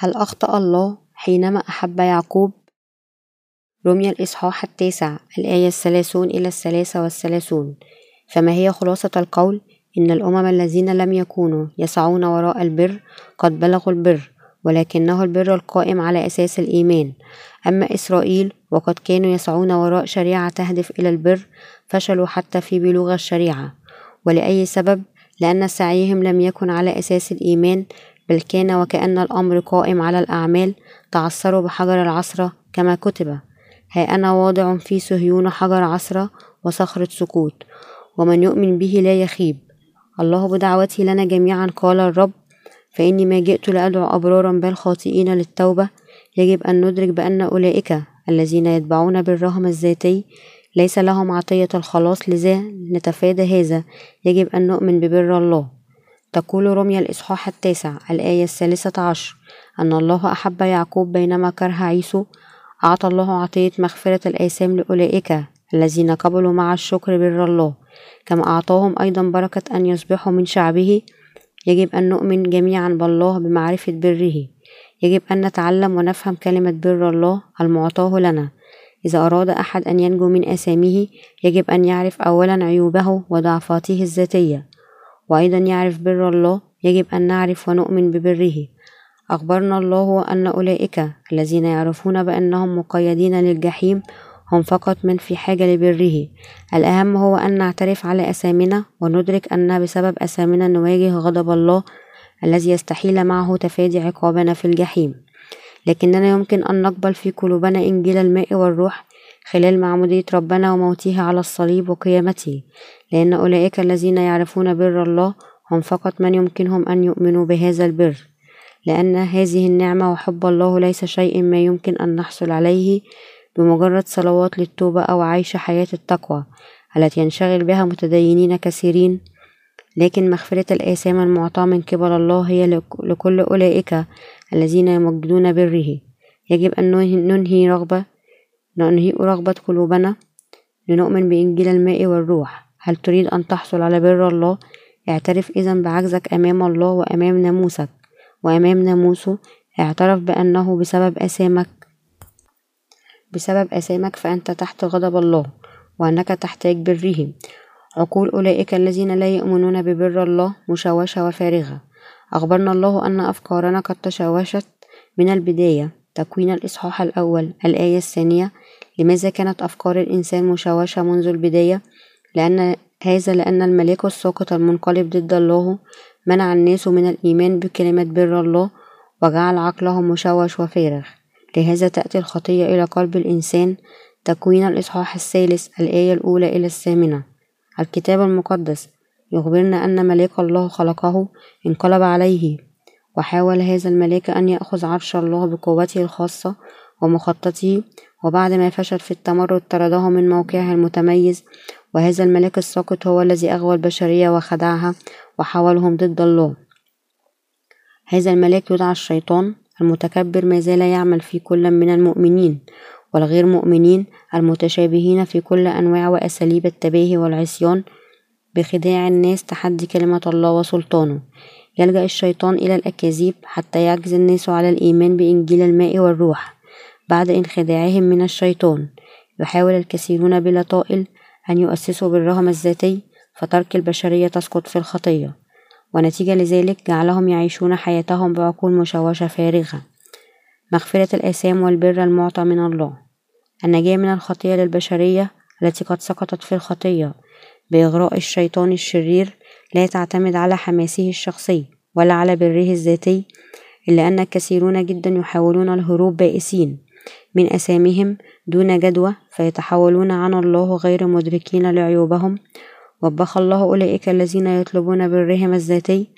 هل أخطأ الله حينما أحب يعقوب؟ رمي الإصحاح التاسع الآية الثلاثون إلى الثلاثة والثلاثون فما هي خلاصة القول؟ إن الأمم الذين لم يكونوا يسعون وراء البر قد بلغوا البر ولكنه البر القائم على أساس الإيمان أما إسرائيل وقد كانوا يسعون وراء شريعة تهدف إلى البر فشلوا حتى في بلوغ الشريعة ولأي سبب لأن سعيهم لم يكن على أساس الإيمان بل كان وكأن الأمر قائم على الأعمال تعثروا بحجر العصرة كما كتب. ها أنا واضع في صهيون حجر عصرة وصخرة سكوت ومن يؤمن به لا يخيب. الله بدعوته لنا جميعا قال الرب. فإني ما جئت لأدعو أبرارا بل خاطئين للتوبة. يجب أن ندرك بأن أولئك الذين يتبعون بالرغم الذاتي ليس لهم عطية الخلاص لذا نتفادى هذا. يجب أن نؤمن ببر الله. تقول رمية الإصحاح التاسع الآية الثالثة عشر أن الله أحب يعقوب بينما كره عيسو. أعطى الله عطية مغفرة الآثام لأولئك الذين قبلوا مع الشكر بر الله. كما أعطاهم أيضا بركة أن يصبحوا من شعبه. يجب أن نؤمن جميعا بالله بمعرفة بره. يجب أن نتعلم ونفهم كلمة بر الله المعطاه لنا. إذا أراد أحد أن ينجو من آثامه يجب أن يعرف أولا عيوبه وضعفاته الذاتية. وأيضا يعرف بر الله يجب أن نعرف ونؤمن ببره. أخبرنا الله أن أولئك الذين يعرفون بأنهم مقيدين للجحيم هم فقط من في حاجة لبره. الأهم هو أن نعترف على أسامنا وندرك أن بسبب أسامنا نواجه غضب الله الذي يستحيل معه تفادي عقابنا في الجحيم. لكننا يمكن أن نقبل في قلوبنا إنجيل الماء والروح خلال معمودية ربنا وموته على الصليب وقيامته. لأن أولئك الذين يعرفون بر الله هم فقط من يمكنهم أن يؤمنوا بهذا البر. لأن هذه النعمة وحب الله ليس شيء ما يمكن أن نحصل عليه بمجرد صلوات للتوبة أو عيش حياة التقوى التي ينشغل بها متدينين كثيرين. لكن مغفرة الآثام المعطاة من قبل الله هي لكل أولئك الذين يمجدون بره. يجب أن ننهي رغبة ننهي رغبة قلوبنا لنؤمن بإنجيل الماء والروح. هل تريد أن تحصل على بر الله؟ اعترف إذا بعجزك أمام الله وأمام ناموسك. وأمام ناموسه اعترف بأنه بسبب أثامك بسبب أثامك فأنت تحت غضب الله وأنك تحتاج بره عقول أولئك الذين لا يؤمنون ببر الله مشوشة وفارغة. أخبرنا الله أن أفكارنا قد تشوشت من البداية. تكوين الإصحاح الأول. الآية الثانية. لماذا كانت أفكار الإنسان مشوشة منذ البداية؟ لأن هذا لأن الملاك الساقط المنقلب ضد الله منع الناس من الإيمان بكلمة بر الله وجعل عقلهم مشوش وفارغ. لهذا تأتي الخطية إلى قلب الإنسان. تكوين الإصحاح الثالث. الآية الأولى إلى الثامنة. الكتاب المقدس. يخبرنا أن ملاك الله خلقه انقلب عليه وحاول هذا الملاك أن يأخذ عرش الله بقوته الخاصة ومخططه وبعد ما فشل في التمرد طرده من موقعه المتميز وهذا الملاك الساقط هو الذي أغوى البشرية وخدعها وحولهم ضد الله. هذا الملاك يدعى الشيطان المتكبر ما زال يعمل في كل من المؤمنين والغير مؤمنين المتشابهين في كل أنواع وأساليب التباهي والعصيان بخداع الناس تحدي كلمة الله وسلطانه. يلجأ الشيطان إلى الأكاذيب حتى يعجز الناس على الإيمان بإنجيل الماء والروح. بعد انخداعهم من الشيطان يحاول الكثيرون بلا طائل أن يؤسسوا بالرغم الذاتي فترك البشرية تسقط في الخطية. ونتيجة لذلك جعلهم يعيشون حياتهم بعقول مشوشة فارغة. مغفرة الآثام والبر المعطى من الله. النجاة من الخطية للبشرية التي قد سقطت في الخطية. بإغراء الشيطان الشرير لا تعتمد على حماسه الشخصي ولا على بره الذاتي إلا أن كثيرون جدا يحاولون الهروب بائسين من أسامهم دون جدوى فيتحولون عن الله غير مدركين لعيوبهم. وبخ الله أولئك الذين يطلبون برهم الذاتي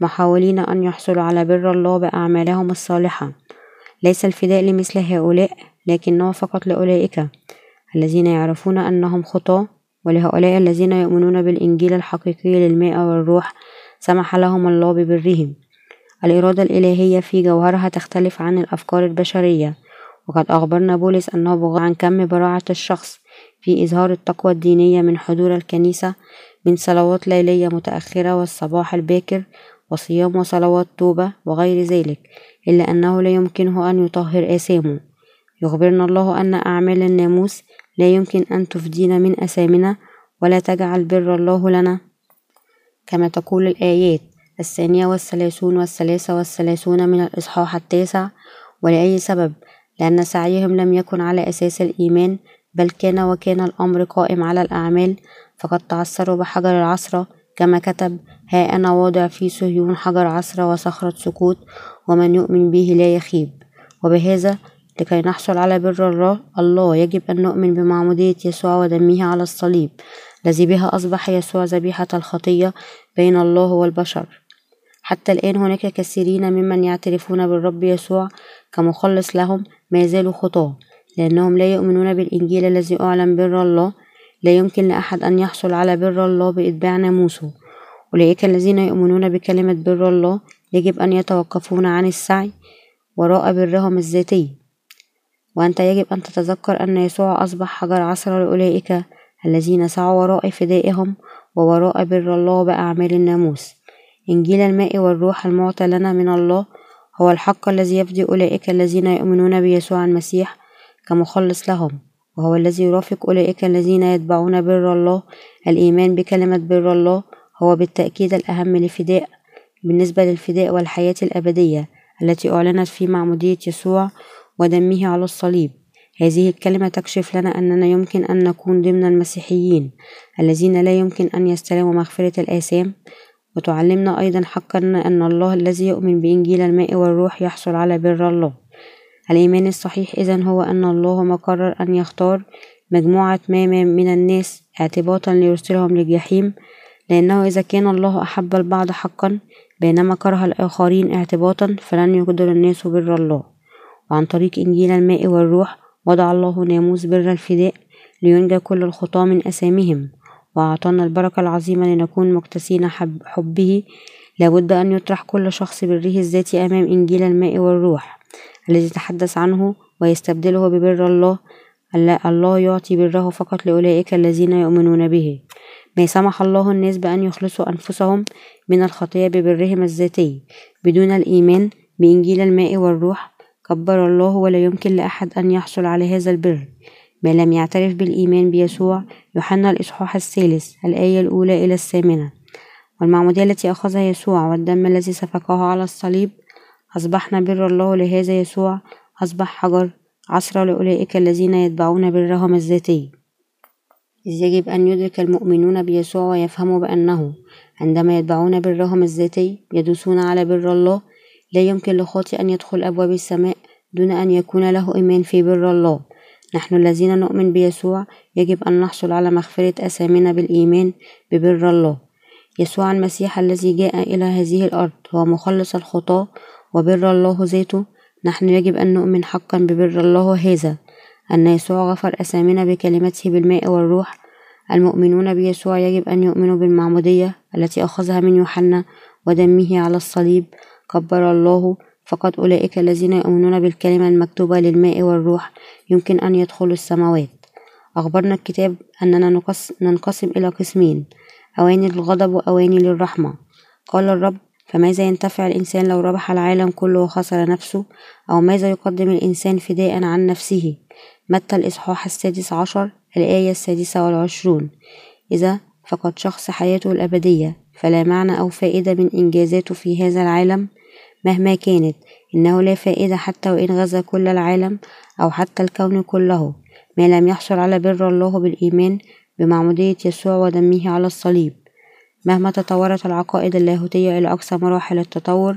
محاولين أن يحصلوا على بر الله بأعمالهم الصالحة. ليس الفداء لمثل هؤلاء لكنه فقط لأولئك الذين يعرفون أنهم خطاة ولهؤلاء الذين يؤمنون بالإنجيل الحقيقي للماء والروح سمح لهم الله ببرهم. الإرادة الإلهية في جوهرها تختلف عن الأفكار البشرية وقد أخبرنا بولس أنه بغض عن كم براعة الشخص في إظهار التقوى الدينية من حضور الكنيسة من صلوات ليلية متأخرة والصباح الباكر وصيام وصلوات توبة وغير ذلك إلا أنه لا يمكنه أن يطهر آثامه. يخبرنا الله أن أعمال الناموس لا يمكن أن تفدينا من أثامنا ولا تجعل بر الله لنا. كما تقول الآيات الثانية والثلاثون والثلاثة والثلاثون من الإصحاح التاسع. ولأي سبب؟ لأن سعيهم لم يكن على أساس الإيمان بل كان وكان الأمر قائم على الأعمال. فقد تعثروا بحجر العصرة كما كتب ها أنا واضع في صهيون حجر عصرة وصخرة سكوت ومن يؤمن به لا يخيب. وبهذا لكي نحصل على بر الله الله يجب أن نؤمن بمعمودية يسوع ودمه على الصليب الذي بها أصبح يسوع ذبيحة الخطية بين الله والبشر. حتى الآن هناك كثيرين ممن يعترفون بالرب يسوع كمخلص لهم ما يزالوا خطاة لأنهم لا يؤمنون بالإنجيل الذي أعلن بر الله لا يمكن لأحد أن يحصل على بر الله بإتباع ناموسه. أولئك الذين يؤمنون بكلمة بر الله يجب أن يتوقفون عن السعي وراء برهم الذاتي. وأنت يجب أن تتذكر أن يسوع أصبح حجر عصر لأولئك الذين سعوا وراء فدائهم ووراء بر الله بأعمال الناموس. إنجيل الماء والروح المعطى لنا من الله هو الحق الذي يفدي أولئك الذين يؤمنون بيسوع المسيح كمخلص لهم وهو الذي يرافق أولئك الذين يتبعون بر الله. الإيمان بكلمة بر الله هو بالتأكيد الأهم لفداء بالنسبة للفداء والحياة الأبدية التي أعلنت في معمودية يسوع ودمه على الصليب. هذه الكلمة تكشف لنا أننا يمكن أن نكون ضمن المسيحيين الذين لا يمكن أن يستلموا مغفرة الآثام. وتعلمنا أيضا حقا أن الله الذي يؤمن بإنجيل الماء والروح يحصل على بر الله. الإيمان الصحيح إذا هو أن الله ما قرر أن يختار مجموعة ما من الناس اعتباطا ليرسلهم للجحيم لأنه إذا كان الله أحب البعض حقا بينما كره الآخرين اعتباطا فلن يقدر الناس بر الله. وعن طريق إنجيل الماء والروح وضع الله ناموس بر الفداء لينجى كل الخطاة من أسامهم. وأعطانا البركة العظيمة لنكون مكتسين حب حبه. لابد أن يطرح كل شخص بره الذاتي أمام إنجيل الماء والروح الذي تحدث عنه ويستبدله ببر الله. الله يعطي بره فقط لأولئك الذين يؤمنون به. ما سمح الله الناس بأن يخلصوا أنفسهم من الخطية ببرهم الذاتي بدون الإيمان بإنجيل الماء والروح كبر الله ولا يمكن لأحد أن يحصل على هذا البر. ما لم يعترف بالإيمان بيسوع يوحنا الإصحاح الثالث الآية الأولى إلى الثامنة. والمعمودية التي أخذها يسوع والدم الذي سفكه على الصليب أصبحنا بر الله لهذا يسوع أصبح حجر عصر لأولئك الذين يتبعون برهم الذاتي. إذ يجب أن يدرك المؤمنون بيسوع ويفهموا بأنه عندما يتبعون برهم الذاتي يدوسون على بر الله لا يمكن لخاطئ أن يدخل أبواب السماء دون أن يكون له إيمان في بر الله. نحن الذين نؤمن بيسوع يجب أن نحصل على مغفرة أثامنا بالإيمان ببر الله. يسوع المسيح الذي جاء إلى هذه الأرض هو مخلص الخطاة وبر الله ذاته. نحن يجب أن نؤمن حقا ببر الله هذا. أن يسوع غفر أثامنا بكلمته بالماء والروح. المؤمنون بيسوع يجب أن يؤمنوا بالمعمودية التي أخذها من يوحنا ودمه على الصليب. كبر الله فقط أولئك الذين يؤمنون بالكلمة المكتوبة للماء والروح يمكن أن يدخلوا السماوات. أخبرنا الكتاب أننا ننقسم إلى قسمين أواني للغضب وأواني للرحمة. قال الرب فماذا ينتفع الإنسان لو ربح العالم كله وخسر نفسه؟ أو ماذا يقدم الإنسان فداء عن نفسه؟ متى الإصحاح السادس عشر الآية السادسة والعشرون. إذا فقد شخص حياته الأبدية فلا معنى أو فائدة من إنجازاته في هذا العالم؟ مهما كانت إنه لا فائدة حتى وإن غزا كل العالم أو حتى الكون كله. ما لم يحصل على بر الله بالإيمان بمعمودية يسوع ودمه على الصليب. مهما تطورت العقائد اللاهوتية إلى أقصى مراحل التطور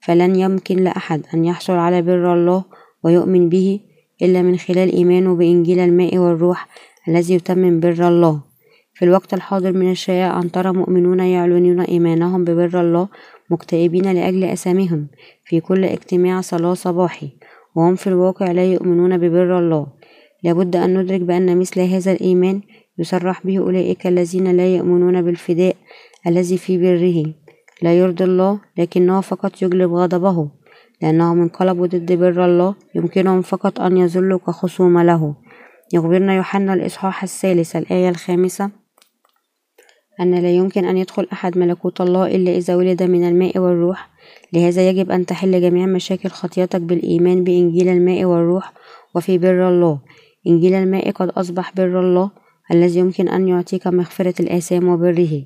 فلن يمكن لأحد أن يحصل على بر الله ويؤمن به إلا من خلال إيمانه بإنجيل الماء والروح الذي يتمم بر الله. في الوقت الحاضر من الشائع أن ترى مؤمنون يعلنون إيمانهم ببر الله مكتئبين لأجل أسامهم في كل اجتماع صلاة صباحي وهم في الواقع لا يؤمنون ببر الله. لابد أن ندرك بأن مثل هذا الإيمان يصرح به أولئك الذين لا يؤمنون بالفداء الذي في بره. لا يرضي الله لكنه فقط يجلب غضبه. لأنهم انقلبوا ضد بر الله يمكنهم فقط أن يظلوا كخصوم له. يخبرنا يوحنا الإصحاح الثالث الآية الخامسة. أن لا يمكن أن يدخل أحد ملكوت الله إلا إذا ولد من الماء والروح. لهذا يجب أن تحل جميع مشاكل خطيتك بالإيمان بإنجيل الماء والروح وفي بر الله. إنجيل الماء قد أصبح بر الله الذي يمكن أن يعطيك مغفرة الآثام وبره.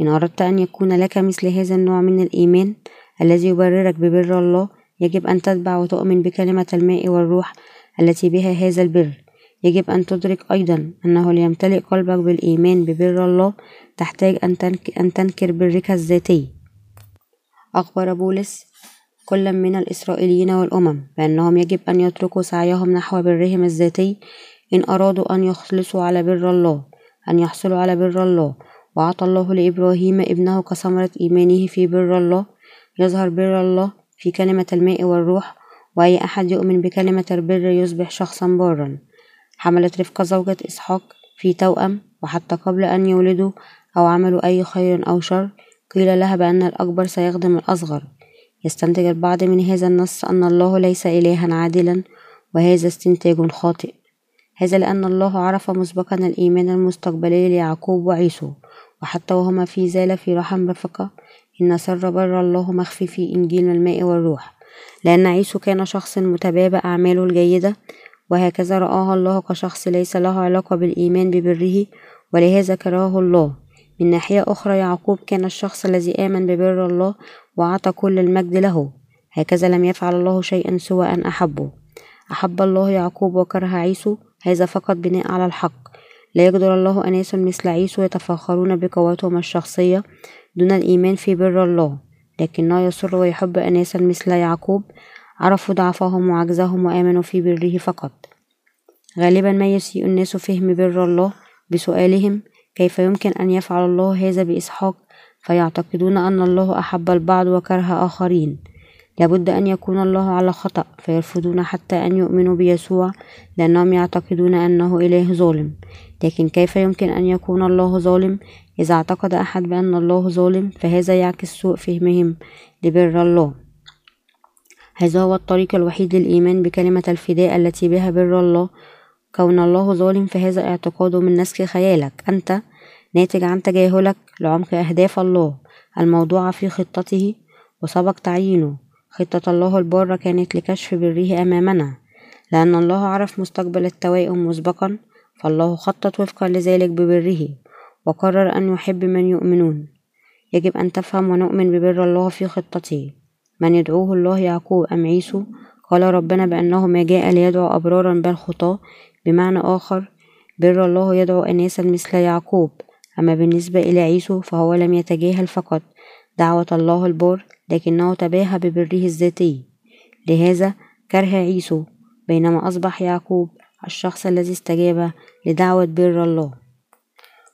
إن أردت أن يكون لك مثل هذا النوع من الإيمان الذي يبررك ببر الله يجب أن تتبع وتؤمن بكلمة الماء والروح التي بها هذا البر. يجب أن تدرك أيضا أنه ليمتلئ قلبك بالإيمان ببر الله تحتاج أن تنكر برك الذاتي. أخبر بولس كل من الإسرائيليين والأمم بأنهم يجب أن يتركوا سعيهم نحو برهم الذاتي إن أرادوا أن يخلصوا على بر الله أن يحصلوا على بر الله. وأعطى الله لإبراهيم ابنه كثمرة إيمانه في بر الله. يظهر بر الله في كلمة الماء والروح وأي أحد يؤمن بكلمة البر يصبح شخصا بارا. حملت رفقة زوجة إسحاق في توأم وحتى قبل أن يولدوا أو عملوا أي خير أو شر قيل لها بأن الأكبر سيخدم الأصغر. يستنتج البعض من هذا النص أن الله ليس إلها عادلا وهذا استنتاج خاطئ. هذا لأن الله عرف مسبقا الإيمان المستقبلي ليعقوب وعيسو وحتى وهما في زال في رحم رفقة. إن سر بر الله مخفي في إنجيل الماء والروح. لأن عيسو كان شخص متبابى أعماله الجيدة وهكذا رآها الله كشخص ليس له علاقة بالإيمان ببره ولهذا كرهه الله. من ناحية أخرى يعقوب كان الشخص الذي آمن ببر الله وأعطى كل المجد له. هكذا لم يفعل الله شيئا سوى أن أحبه. أحب الله يعقوب وكره عيسو هذا فقط بناء على الحق. لا يقدر الله أناس مثل عيسو يتفاخرون بقوتهم الشخصية دون الإيمان في بر الله لكنه يسر ويحب أناسا مثل يعقوب عرفوا ضعفهم وعجزهم وآمنوا في بره فقط. غالبا ما يسيء الناس فهم بر الله بسؤالهم كيف يمكن أن يفعل الله هذا بإسحاق فيعتقدون أن الله أحب البعض وكره آخرين. لابد أن يكون الله على خطأ فيرفضون حتى أن يؤمنوا بيسوع لأنهم يعتقدون أنه إله ظالم. لكن كيف يمكن أن يكون الله ظالم؟ إذا اعتقد أحد بأن الله ظالم فهذا يعكس سوء فهمهم لبر الله. هذا هو الطريق الوحيد للإيمان بكلمة الفداء التي بها بر الله. كون الله ظالم فهذا اعتقاد من نسك خيالك. أنت ناتج عن تجاهلك لعمق أهداف الله. الموضوعة في خطته وسبق تعيينه. خطة الله البارة كانت لكشف بره أمامنا. لأن الله عرف مستقبل التوائم مسبقا فالله خطط وفقا لذلك ببره وقرر أن يحب من يؤمنون. يجب أن تفهم ونؤمن ببر الله في خطته. من يدعوه الله يعقوب أم عيسو؟ قال ربنا بأنه ما جاء ليدعو أبرارا بل خطاة بمعنى آخر بر الله يدعو أناسا مثل يعقوب. أما بالنسبة إلى عيسو فهو لم يتجاهل فقط دعوة الله البار لكنه تباهى ببره الذاتي. لهذا كره عيسو بينما أصبح يعقوب الشخص الذي استجاب لدعوة بر الله.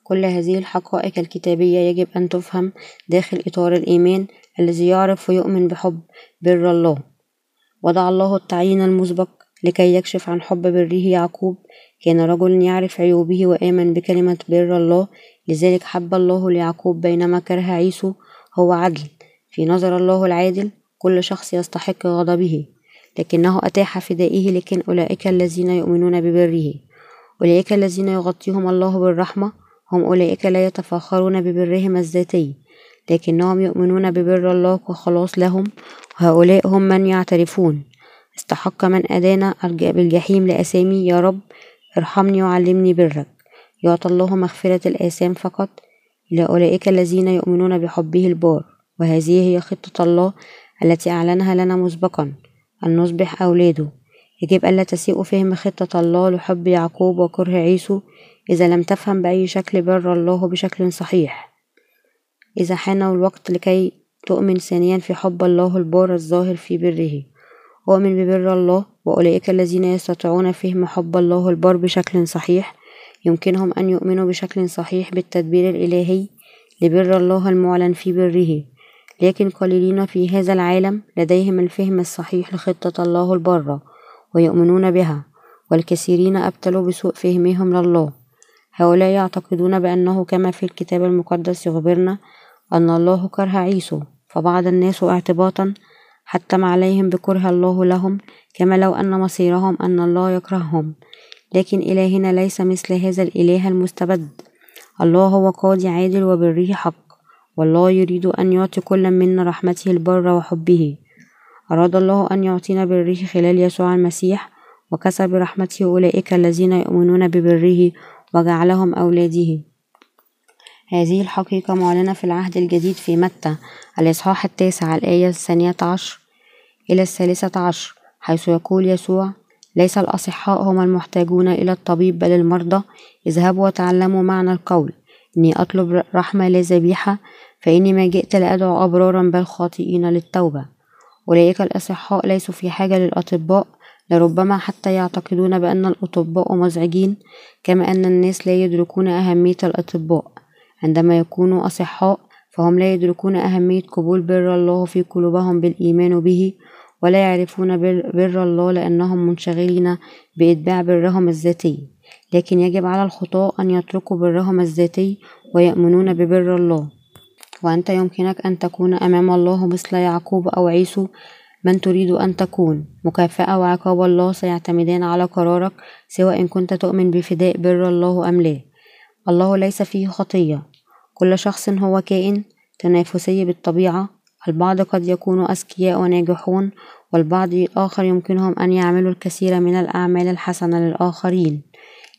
كل هذه الحقائق الكتابية يجب أن تفهم داخل إطار الإيمان الذي يعرف ويؤمن بحب بر الله. وضع الله التعيين المسبق لكي يكشف عن حب بره يعقوب كان رجل يعرف عيوبه وآمن بكلمة بر الله. لذلك حب الله ليعقوب بينما كره عيسو هو عدل. في نظر الله العادل كل شخص يستحق غضبه. لكنه أتاح فدائه لكن أولئك الذين يؤمنون ببره. أولئك الذين يغطيهم الله بالرحمة هم أولئك لا يتفاخرون ببرهم الذاتي. لكنهم يؤمنون ببر الله كخلاص لهم وهؤلاء هم من يعترفون. استحق من أدانا بالجحيم لأسامي يا رب ارحمني وعلمني برك. يعطى الله مغفرة الآثام فقط. إلى أولئك الذين يؤمنون بحبه البار وهذه هي خطة الله التي أعلنها لنا مسبقا أن نصبح أولاده. يجب ألا تسيء فهم خطة الله لحب يعقوب وكره عيسو إذا لم تفهم بأي شكل بر الله بشكل صحيح. إذا حان الوقت لكي تؤمن ثانيا في حب الله البار الظاهر في بره. أؤمن ببر الله وأولئك الذين يستطيعون فهم حب الله البار بشكل صحيح. يمكنهم أن يؤمنوا بشكل صحيح بالتدبير الإلهي لبر الله المعلن في بره. لكن قليلين في هذا العالم لديهم الفهم الصحيح لخطة الله البارة ويؤمنون بها. والكثيرين أبتلوا بسوء فهمهم لله. هؤلاء يعتقدون بأنه كما في الكتاب المقدس يخبرنا أن الله كره عيسو فبعض الناس اعتباطا حتم عليهم بكره الله لهم كما لو أن مصيرهم أن الله يكرههم. لكن إلهنا ليس مثل هذا الإله المستبد. الله هو قاضي عادل وبره حق والله يريد أن يعطي كل منا رحمته البر وحبه. أراد الله أن يعطينا بره خلال يسوع المسيح وكسب برحمته أولئك الذين يؤمنون ببره وجعلهم أولاده هذه الحقيقة معلنة في العهد الجديد في متى؟ الإصحاح التاسع الآية الثانية عشر إلى الثالثة عشر حيث يقول يسوع ليس الأصحاء هم المحتاجون إلى الطبيب بل المرضى. اذهبوا وتعلموا معنى القول. إني أطلب رحمة لا ذبيحة فإني ما جئت لأدعو أبرارا بل خاطئين للتوبة. أولئك الأصحاء ليسوا في حاجة للأطباء لربما حتى يعتقدون بأن الأطباء مزعجين كما أن الناس لا يدركون أهمية الأطباء. عندما يكونوا أصحاء فهم لا يدركون أهمية قبول بر الله في قلوبهم بالإيمان به ولا يعرفون بر الله لأنهم منشغلين بإتباع برهم الذاتي. لكن يجب على الخطاة أن يتركوا برهم الذاتي ويؤمنون ببر الله. وأنت يمكنك أن تكون أمام الله مثل يعقوب أو عيسو من تريد أن تكون. مكافأة وعقاب الله سيعتمدان على قرارك سواء إن كنت تؤمن بفداء بر الله أم لا. الله ليس فيه خطية. كل شخص هو كائن تنافسي بالطبيعة. البعض قد يكونوا أذكياء وناجحون والبعض الآخر يمكنهم أن يعملوا الكثير من الأعمال الحسنة للآخرين.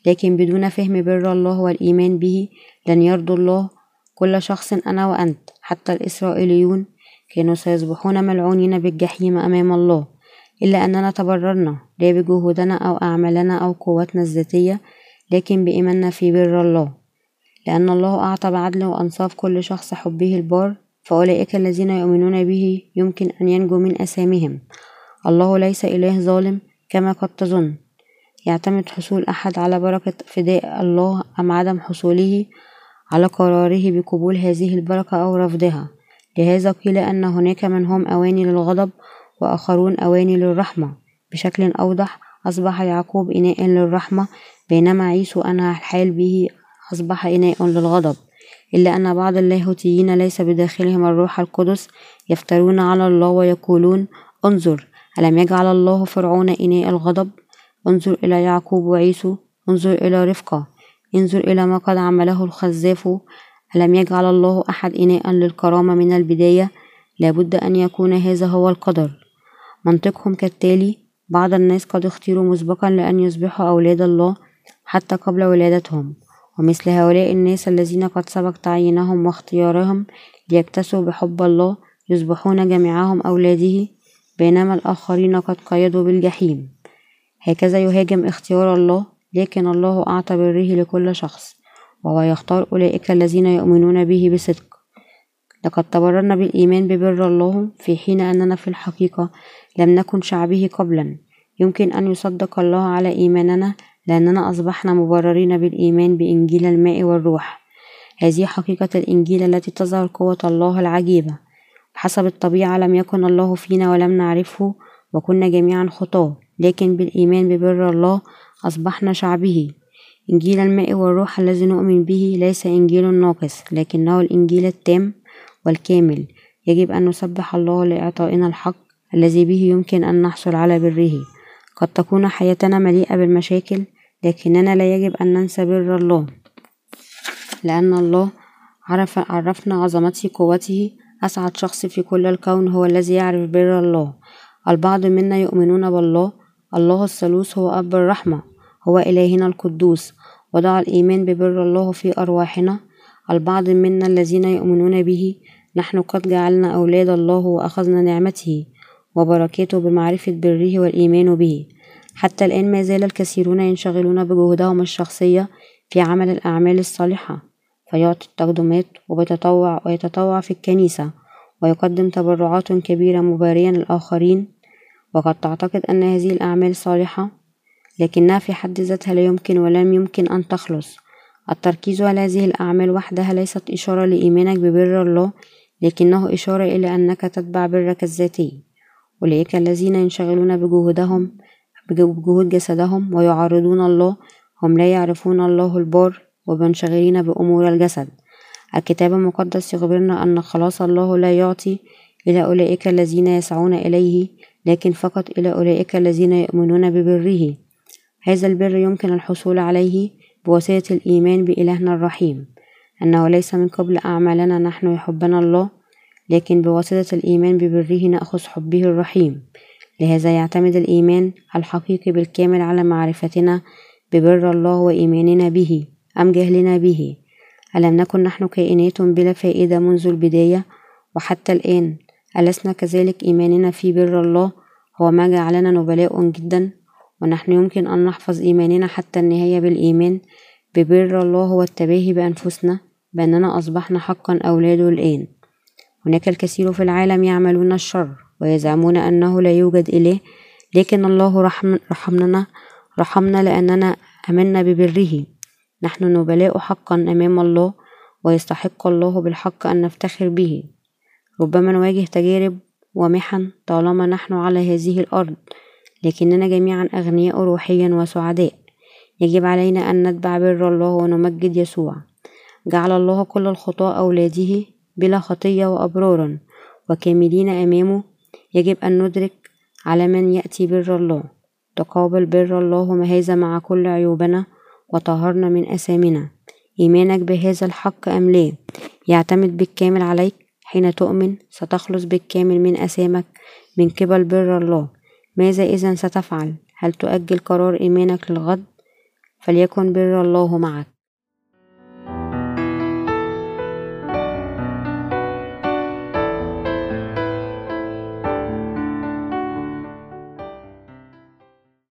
لكن بدون فهم بر الله والإيمان به لن يرضوا الله. كل شخص أنا وأنت حتى الإسرائيليون كانوا سيصبحون ملعونين بالجحيم أمام الله. إلا أننا تبررنا لا بجهودنا أو أعمالنا أو قوتنا الذاتية لكن بإيماننا في بر الله. لأن الله أعطى بعدل وأنصاف كل شخص حبه البار فأولئك الذين يؤمنون به يمكن أن ينجوا من أسامهم. الله ليس إله ظالم كما قد تظن. يعتمد حصول أحد على بركة فداء الله أم عدم حصوله على قراره بقبول هذه البركة أو رفضها. لهذا قيل أن هناك من هم أواني للغضب وآخرون أواني للرحمة. بشكل أوضح أصبح يعقوب إناء للرحمة بينما عيسو أنهى الحال به أصبح إناء للغضب إلا أن بعض اللاهوتيين ليس بداخلهم الروح القدس يفترون على الله ويقولون انظر ألم يجعل الله فرعون إناء الغضب؟ انظر إلى يعقوب وعيسو انظر إلى رفقة انظر إلى ما قد عمله الخزاف ألم يجعل الله أحد إناء للكرامة من البداية؟ لابد أن يكون هذا هو القدر. منطقهم كالتالي بعض الناس قد اختيروا مسبقا لأن يصبحوا أولاد الله حتى قبل ولادتهم. ومثل هؤلاء الناس الذين قد سبق تعيينهم واختيارهم ليكتسوا بحب الله يصبحون جميعهم أولاده بينما الآخرين قد قيدوا بالجحيم. هكذا يهاجم اختيار الله لكن الله أعطى بره لكل شخص وهو يختار أولئك الذين يؤمنون به بصدق. لقد تبررنا بالإيمان ببر الله في حين أننا في الحقيقة لم نكن شعبه قبلا. يمكن أن يصدق الله على إيماننا لأننا أصبحنا مبررين بالإيمان بإنجيل الماء والروح. هذه حقيقة الإنجيل التي تظهر قوة الله العجيبة. بحسب الطبيعة لم يكن الله فينا ولم نعرفه وكنا جميعا خطاة لكن بالإيمان ببر الله أصبحنا شعبه. إنجيل الماء والروح الذي نؤمن به ليس إنجيل ناقص لكنه الإنجيل التام والكامل. يجب أن نسبح الله لإعطائنا الحق الذي به يمكن أن نحصل على بره. قد تكون حياتنا مليئة بالمشاكل لكننا لا يجب أن ننسى بر الله لأن الله عرف عرفنا عظمته قوته. أسعد شخص في كل الكون هو الذي يعرف بر الله. البعض منا يؤمنون بالله. الله الثالوث هو أب الرحمة هو إلهنا القدوس. وضع الإيمان ببر الله في أرواحنا. البعض منا الذين يؤمنون به نحن قد جعلنا أولاد الله وأخذنا نعمته. وبركاته بمعرفة بره والإيمان به. حتى الآن ما زال الكثيرون ينشغلون بجهودهم الشخصية في عمل الأعمال الصالحة فيعطي التقدمات وبيتطوع ويتطوع في الكنيسة ويقدم تبرعات كبيرة مباريا للآخرين. وقد تعتقد أن هذه الأعمال صالحة لكنها في حد ذاتها لا يمكن ولم يمكن أن تخلص. التركيز على هذه الأعمال وحدها ليست إشارة لإيمانك ببر الله لكنه إشارة إلى أنك تتبع برك الذاتي. أولئك الذين ينشغلون بجهودهم بجهود جسدهم ويعارضون الله. هم لا يعرفون الله البار ومنشغلين بأمور الجسد. الكتاب المقدس يخبرنا أن خلاص الله لا يعطي إلى أولئك الذين يسعون إليه لكن فقط إلى أولئك الذين يؤمنون ببره. هذا البر يمكن الحصول عليه بواسطة الإيمان بإلهنا الرحيم. أنه ليس من قبل أعمالنا نحن يحبنا الله لكن بواسطة الإيمان ببره نأخذ حبه الرحيم. لهذا يعتمد الإيمان الحقيقي بالكامل على معرفتنا ببر الله وإيماننا به أم جهلنا به؟ ألم نكن نحن كائنات بلا فائدة منذ البداية؟ وحتى الآن ألسنا كذلك إيماننا في بر الله؟ هو ما جعلنا نبلاء جدا؟ ونحن يمكن أن نحفظ إيماننا حتى النهاية بالإيمان ببر الله والتباهي بأنفسنا بأننا أصبحنا حقا أولاده الآن. هناك الكثير في العالم يعملون الشر. ويزعمون أنه لا يوجد إله لكن الله رحم رحمنا رحمنا لأننا آمنا ببره. نحن نبلاء حقا أمام الله ويستحق الله بالحق أن نفتخر به. ربما نواجه تجارب ومحن طالما نحن على هذه الأرض لكننا جميعا أغنياء روحيا وسعداء. يجب علينا أن نتبع بر الله ونمجد يسوع. جعل الله كل الخطاة أولاده بلا خطية وأبرارا وكاملين أمامه يجب أن ندرك على من يأتي بر الله تقابل بر الله هذا مع كل عيوبنا وطهرنا من أثامنا إيمانك بهذا الحق أم لا؟ يعتمد بالكامل عليك. حين تؤمن ستخلص بالكامل من أثامك من قبل بر الله. ماذا إذا ستفعل؟ هل تؤجل قرار إيمانك للغد؟ فليكن بر الله معك.